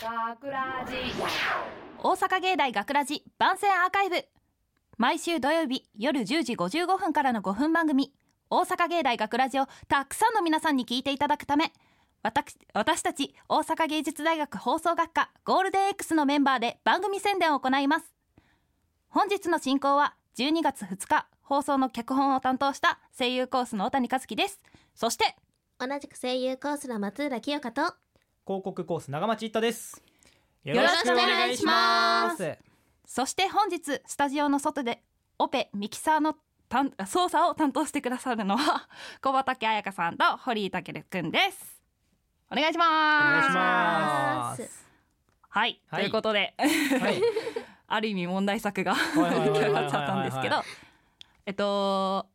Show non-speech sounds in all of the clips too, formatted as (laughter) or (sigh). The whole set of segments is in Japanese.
学ラジ大阪芸大学ラジ番宣アーカイブ。毎週土曜日夜10時55分からの5分番組。大阪芸大学ラジをたくさんの皆さんに聞いていただくため。私私たち大阪芸術大学放送学科ゴールデン X のメンバーで番組宣伝を行います。本日の進行は12月2日放送の脚本を担当した声優コースの小谷和樹です。そして同じく声優コースの松浦清香と広告コース長町一太です。よろしくお願いします。そして本日スタジオの外でオペミキサーの担操作を担当してくださるのは (laughs) 小畑彩香さんと堀井健くんです。お願いしお願いします。はい、はい。ということではい。(laughs) ある意味問題作が出来上がっちゃったんですけど。えっと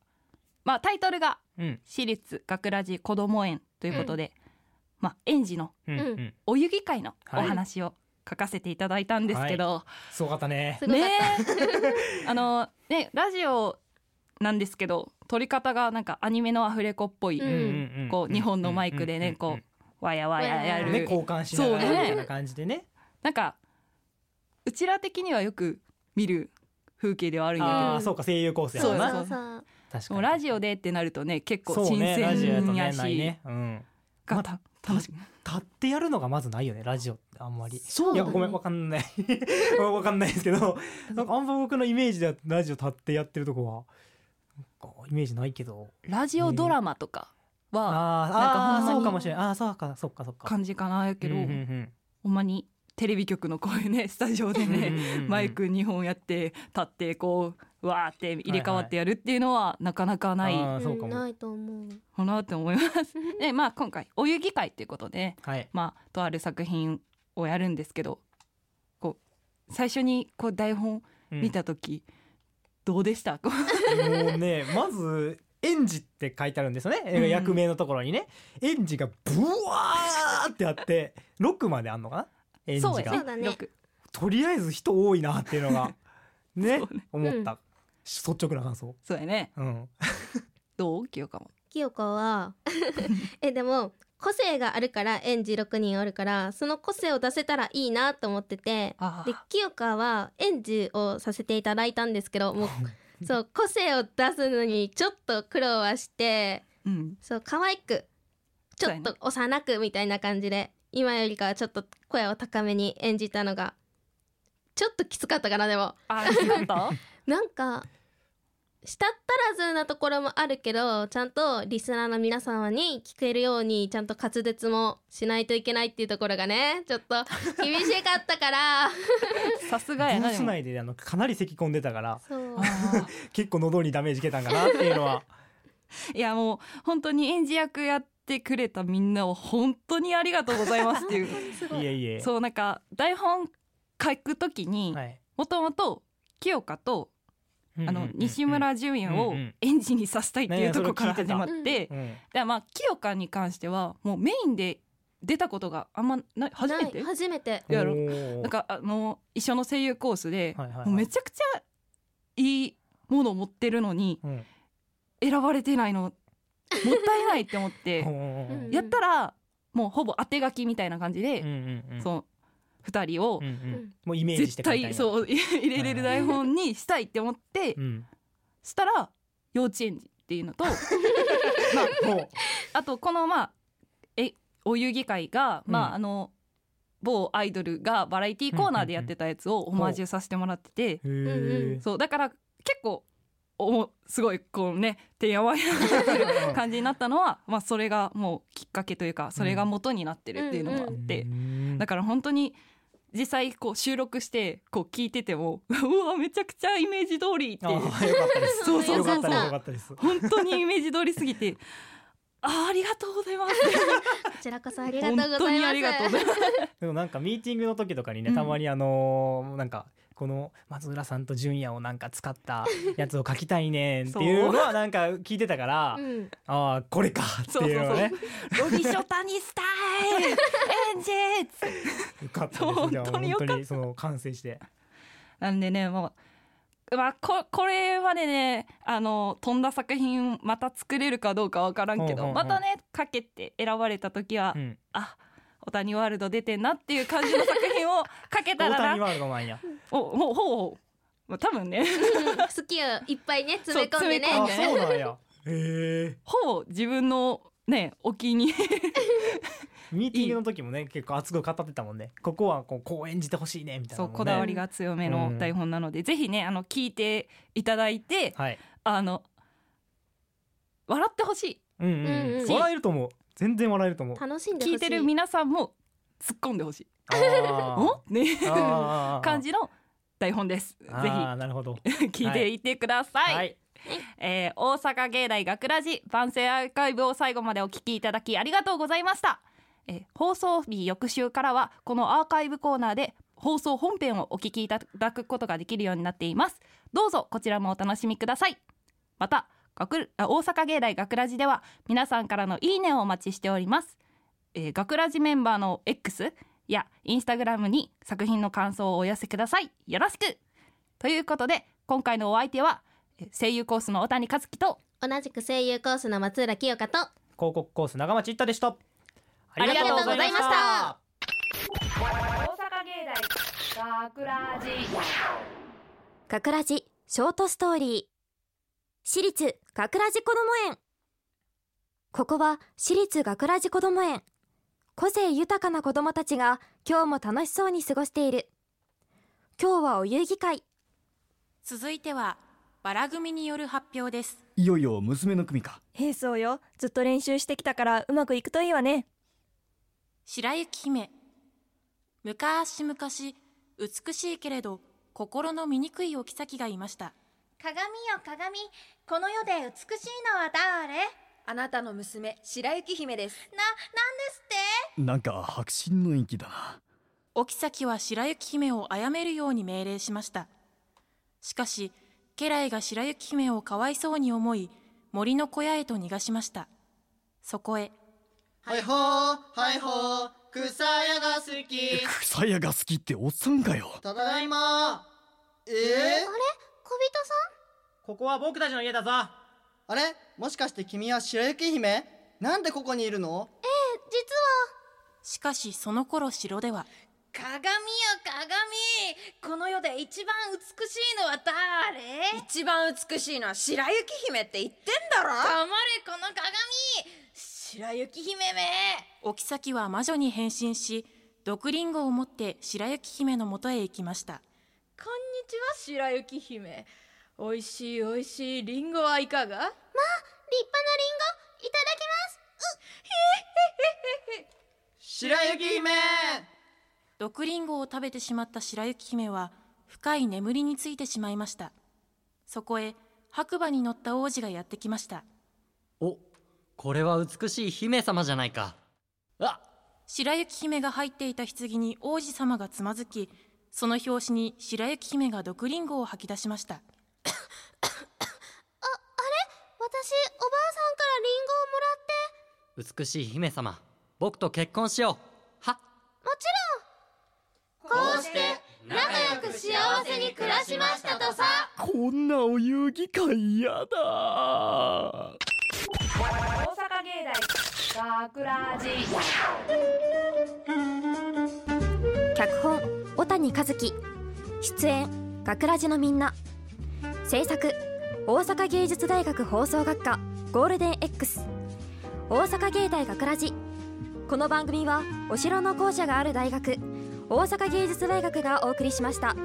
まあタイトルがうん。私立学ラジ子ども園ということで、まあ園児のお遊戯会のおはい。話を書かせていただいたんですけど、すごかったね。すごかっねえ。(laughs) あのねラジオなんですけど撮り方がなんかアニメのアフレコっぽい、うん。こう日本のマイクでねこうわやわややる、ね交換しながらみたいな感じでね。なんかうちら的にはよく見る風景ではあるんやけど。ああそうか声優コースやたもんな。そうそう確かに。もうラジオでってなるとね結構新鮮やし、ねねうん。がた楽しく立ってやるのがまずないよねラジオってあんまり。そういやごめんわかんない。(laughs) わかんないですけどなんかあんま僕のイメージではラジオ立ってやってるとこはなんかイメージないけど。ラジオドラマとかはあーなんかほんまにあーそうかもしれないあーそうかそうかそうか。感じかなやけど、うんうんうん。ほんまにテレビ局のこういうねスタジオでね、うんうんうんうん。マイク2本やって立ってこうわーって入れ替わってやるっていうのはなかなかない。あーそうかも。んないと思う。かなって思います。でまあ今回お遊戯会っていうことではい。まあとある作品をやるんですけどこう最初にこう台本うん見た時、どうでした？こもうねまず園児って書いてあるんですよね、うん役名のところにね。園児がブワーってあって6まであんのかな？園児が。うそうやそうだね。よく。とりあえず人多いなっていうのが (laughs) ねそうね。思った、率直な感想。そうやね。うん。(laughs) どう？清香も清香は (laughs) えでも個性があるから園児6人おるからその個性を出せたらいいなと思っててあで清香は園児をさせていただいたんですけどもうそう個性を出すのにちょっと苦労はしてうん。そう可愛くちょっと幼くみたいな感じで今よりかはちょっと声を高めに演じたのがちょっときつかったかなでも。あ違った？(laughs) なんかしたったらずなところもあるけどちゃんとリスナーの皆様に聞けるようにちゃんと滑舌もしないといけないっていうところがねちょっと (laughs) 厳しかったから。さすがやな内であのかなり咳込んでたから (laughs) 結構喉にダメージ受けたんかなっていうのは。いやもう本当に演じ役やってくれたみんなを本当にありがとうございますっていう。(laughs) い。いえいえ。そうなんか台本書くときにはい。もともと清香とあの西村淳也をうんうん演じにさせたいっていうねところから始まってうん。でまあ清香に関してはもうメインで出たことがあんまない初めて？ない初めて。やろ？なんかあの一緒の声優コースではいはいはい。もうめちゃくちゃいいものを持ってるのにうん。選ばれてないのもったいないって思って (laughs) うんう。んうん。やったらもうほぼ当て書きみたいな感じで、うんうんうん。その2人をうんうん。うん。もうイメージし絶対そう (laughs) 入れれる台本にしたいって思ってうん。したら幼稚園児っていうのと (laughs) まああとこのまあえお遊戯会が、うん。まああの某アイドルがバラエティコーナーでやってたやつをオマージュさせてもらってて、へー。そうだから結構おすごいこうねてんやわんやな感じになったのは、(laughs) まあ、それがもうきっかけというかそれが元になってるっていうのもあって、うんだから本当に実際こう収録してこう聞いてても (laughs) うわめちゃくちゃイメージ通りってあーよかったです。そうそうそうそう。本当にイメージ通りすぎてあーありがとうございます。こちらこそありがとうございます。本当にありがとうございます。でもなんかミーティングの時とかにねうんたまにあのーなんかこの松浦さんと純也をなんか使ったやつを書きたいねん (laughs) っていうのはなんか聞いてたからう。んああこれかっていうのね。ロビ (laughs) ショタニスタイル (laughs) エンジェッツ。よかったそうですじゃあ本当にその完成して。なんでねもうまあ、ここれまでねあの飛んだ作品また作れるかどうかわからんけど、ほうほうほうまたねかけて選ばれた時は、うん。あ小谷ワールド出てんなっていう感じの作品を書けたらな。大谷ワールドなんやおほうほうまあ多分ね。好きをいっぱいね詰め込んでね。そうそうなんや。へえ。ほぼ自分のねお気に。ミーティングの時もね結構熱く語ってたもんね。ここはこうこう演じてほしいねみたいなそうこだわりが強めの台本なので、ぜひねあの聞いていただいてはい。あの笑ってほしい。うん。うん、うんうん。笑えると思う。全然笑えると思う。楽しんでほしい。聞いてる皆さんも突っ込んでほしいお？ね。感じの台本です。ぜあーなるほど。ひ (laughs) 聞いていってください、はい。えー大阪芸大学ラジ番宣アーカイブを最後までお聞きいただきありがとうございました、えー放送日翌週からはこのアーカイブコーナーで放送本編をお聞きいただくことができるようになっています。どうぞこちらもお楽しみください。また学あ大阪芸大学ラジでは皆さんからのいいねをお待ちしております、えー、学ラジメンバーの X やインスタグラムに作品の感想をお寄せください。よろしく。ということで今回のお相手はえー声優コースの小谷和樹と同じく声優コースの松浦清香と広告コース長町一太でした。ありがとうございました。大阪芸大学ラジ学ラジショートストーリー。私立学ラジこども園。ここは私立学ラジこども園個性豊かな子どもたちが今日も楽しそうに過ごしている。今日はお遊戯会。続いてはバラ組による発表です。いよいよ娘の組か。へえそうよ。ずっと練習してきたからうまくいくといいわね。白雪姫。昔々美しいけれど心の醜いお妃がいました鏡よ鏡。この世で美しいのは誰？あなたの娘白雪姫です。な、なんですって？なんか迫真の演技だな。お妃は白雪姫を殺めるように命令しました。しかし家来が白雪姫をかわいそうに思い森の小屋へと逃がしました。そこへはいほーはいほー草屋が好き。草屋が好きっておっさんかよ。ただいま。えー、小人さここは僕たちの家だぞ。あれ？もしかして君は白雪姫？なんでここにいるの？ええ、実しかしその頃城では。は鏡よ鏡。この世で一番美しいのは誰？一番美しいのは白雪姫って言ってんだろ？黙れこの鏡。白雪姫め。お妃は魔女に変身し毒リンゴを持って白雪姫のもとへ行きました。こんにちは白雪姫。おいしいおいしいリンゴはいかが？まあ立派なリンゴいただきます。白雪姫毒リンゴを食べてしまった白雪姫は深い眠りについてしまいました。そこへ白馬に乗った王子がやってきました。おこれは美しい姫様じゃないか。あ白雪姫が入っていた棺に王子様がつまずきその拍子に白雪姫が毒リンゴを吐き出しました私おばあさんからリンゴをもらって。美しい姫様僕と結婚しよう。はもちこうして仲良く幸せに暮らしましたとさ。こんなお遊戯会やだ。大阪芸大学ラジ脚本小谷和樹。出演学ラジのみんな。制作大阪芸術大学放送学科ゴールデン X 大阪芸大学ラジこの番組はお城の校舎がある大学大阪芸術大学がお送りしました。